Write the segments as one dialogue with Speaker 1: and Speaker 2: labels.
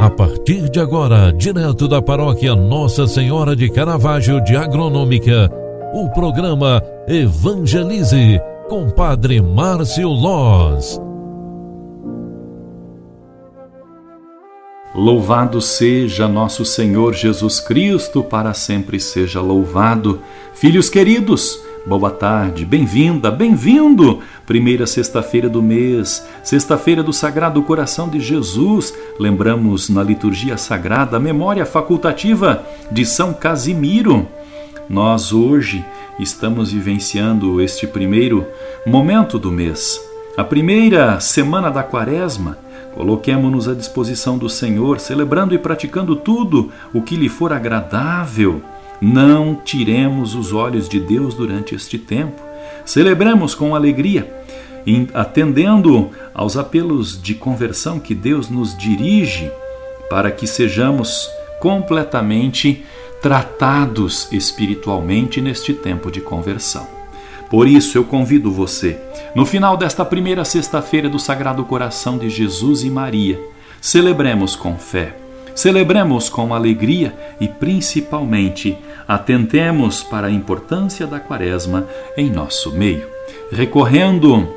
Speaker 1: A partir de agora, direto da paróquia Nossa Senhora de Caravaggio de Agronômica, o programa Evangelize com Padre Márcio Loz.
Speaker 2: Louvado seja nosso Senhor Jesus Cristo, para sempre seja louvado. Filhos queridos, Boa tarde, bem-vinda, bem-vindo! Primeira sexta-feira do mês, sexta-feira do Sagrado Coração de Jesus. Lembramos na liturgia sagrada a memória facultativa de São Casimiro. Nós hoje estamos vivenciando este primeiro momento do mês, a primeira semana da Quaresma. Coloquemo-nos à disposição do Senhor, celebrando e praticando tudo o que lhe for agradável não tiremos os olhos de Deus durante este tempo. Celebremos com alegria, atendendo aos apelos de conversão que Deus nos dirige para que sejamos completamente tratados espiritualmente neste tempo de conversão. Por isso eu convido você, no final desta primeira sexta-feira do Sagrado Coração de Jesus e Maria, celebremos com fé Celebremos com alegria e, principalmente, atentemos para a importância da Quaresma em nosso meio. Recorrendo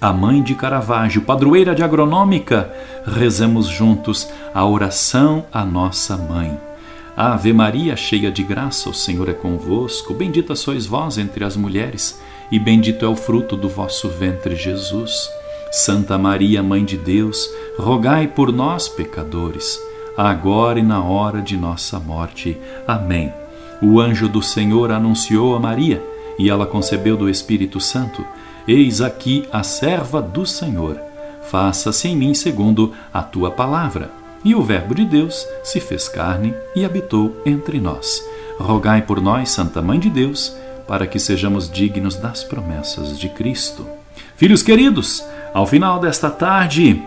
Speaker 2: à Mãe de Caravaggio, padroeira de agronômica, rezemos juntos a oração à nossa Mãe. Ave Maria, cheia de graça, o Senhor é convosco. Bendita sois vós entre as mulheres, e bendito é o fruto do vosso ventre, Jesus. Santa Maria, Mãe de Deus, rogai por nós, pecadores agora e na hora de nossa morte. Amém. O anjo do Senhor anunciou a Maria, e ela concebeu do Espírito Santo. Eis aqui a serva do Senhor. Faça-se em mim segundo a tua palavra. E o Verbo de Deus se fez carne e habitou entre nós. Rogai por nós, Santa Mãe de Deus, para que sejamos dignos das promessas de Cristo. Filhos queridos, ao final desta tarde,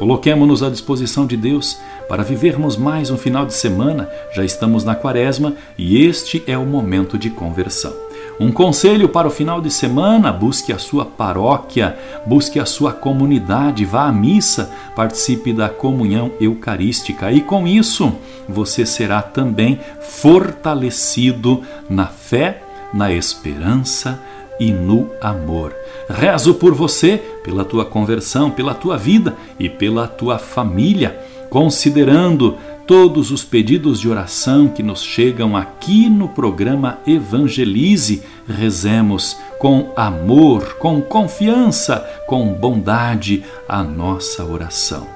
Speaker 2: Coloquemo-nos à disposição de Deus para vivermos mais um final de semana. Já estamos na quaresma e este é o momento de conversão. Um conselho para o final de semana: busque a sua paróquia, busque a sua comunidade, vá à missa, participe da comunhão eucarística e com isso você será também fortalecido na fé, na esperança e no amor. Rezo por você, pela tua conversão, pela tua vida e pela tua família, considerando todos os pedidos de oração que nos chegam aqui no programa Evangelize. Rezemos com amor, com confiança, com bondade a nossa oração.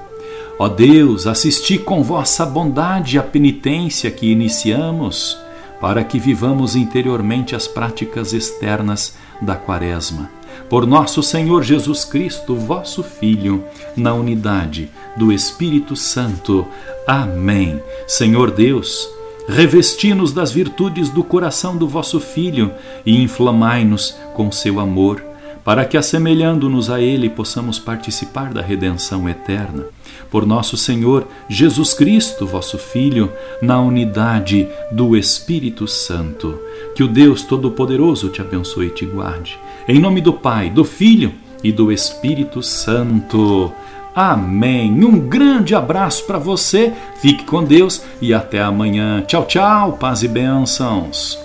Speaker 2: Ó Deus, assisti com vossa bondade a penitência que iniciamos, para que vivamos interiormente as práticas externas da Quaresma. Por nosso Senhor Jesus Cristo, vosso Filho, na unidade do Espírito Santo. Amém. Senhor Deus, revesti-nos das virtudes do coração do vosso Filho e inflamai-nos com seu amor para que, assemelhando-nos a Ele, possamos participar da redenção eterna. Por nosso Senhor Jesus Cristo, vosso Filho, na unidade do Espírito Santo. Que o Deus Todo-Poderoso te abençoe e te guarde. Em nome do Pai, do Filho e do Espírito Santo. Amém. Um grande abraço para você. Fique com Deus e até amanhã. Tchau, tchau. Paz e bênçãos.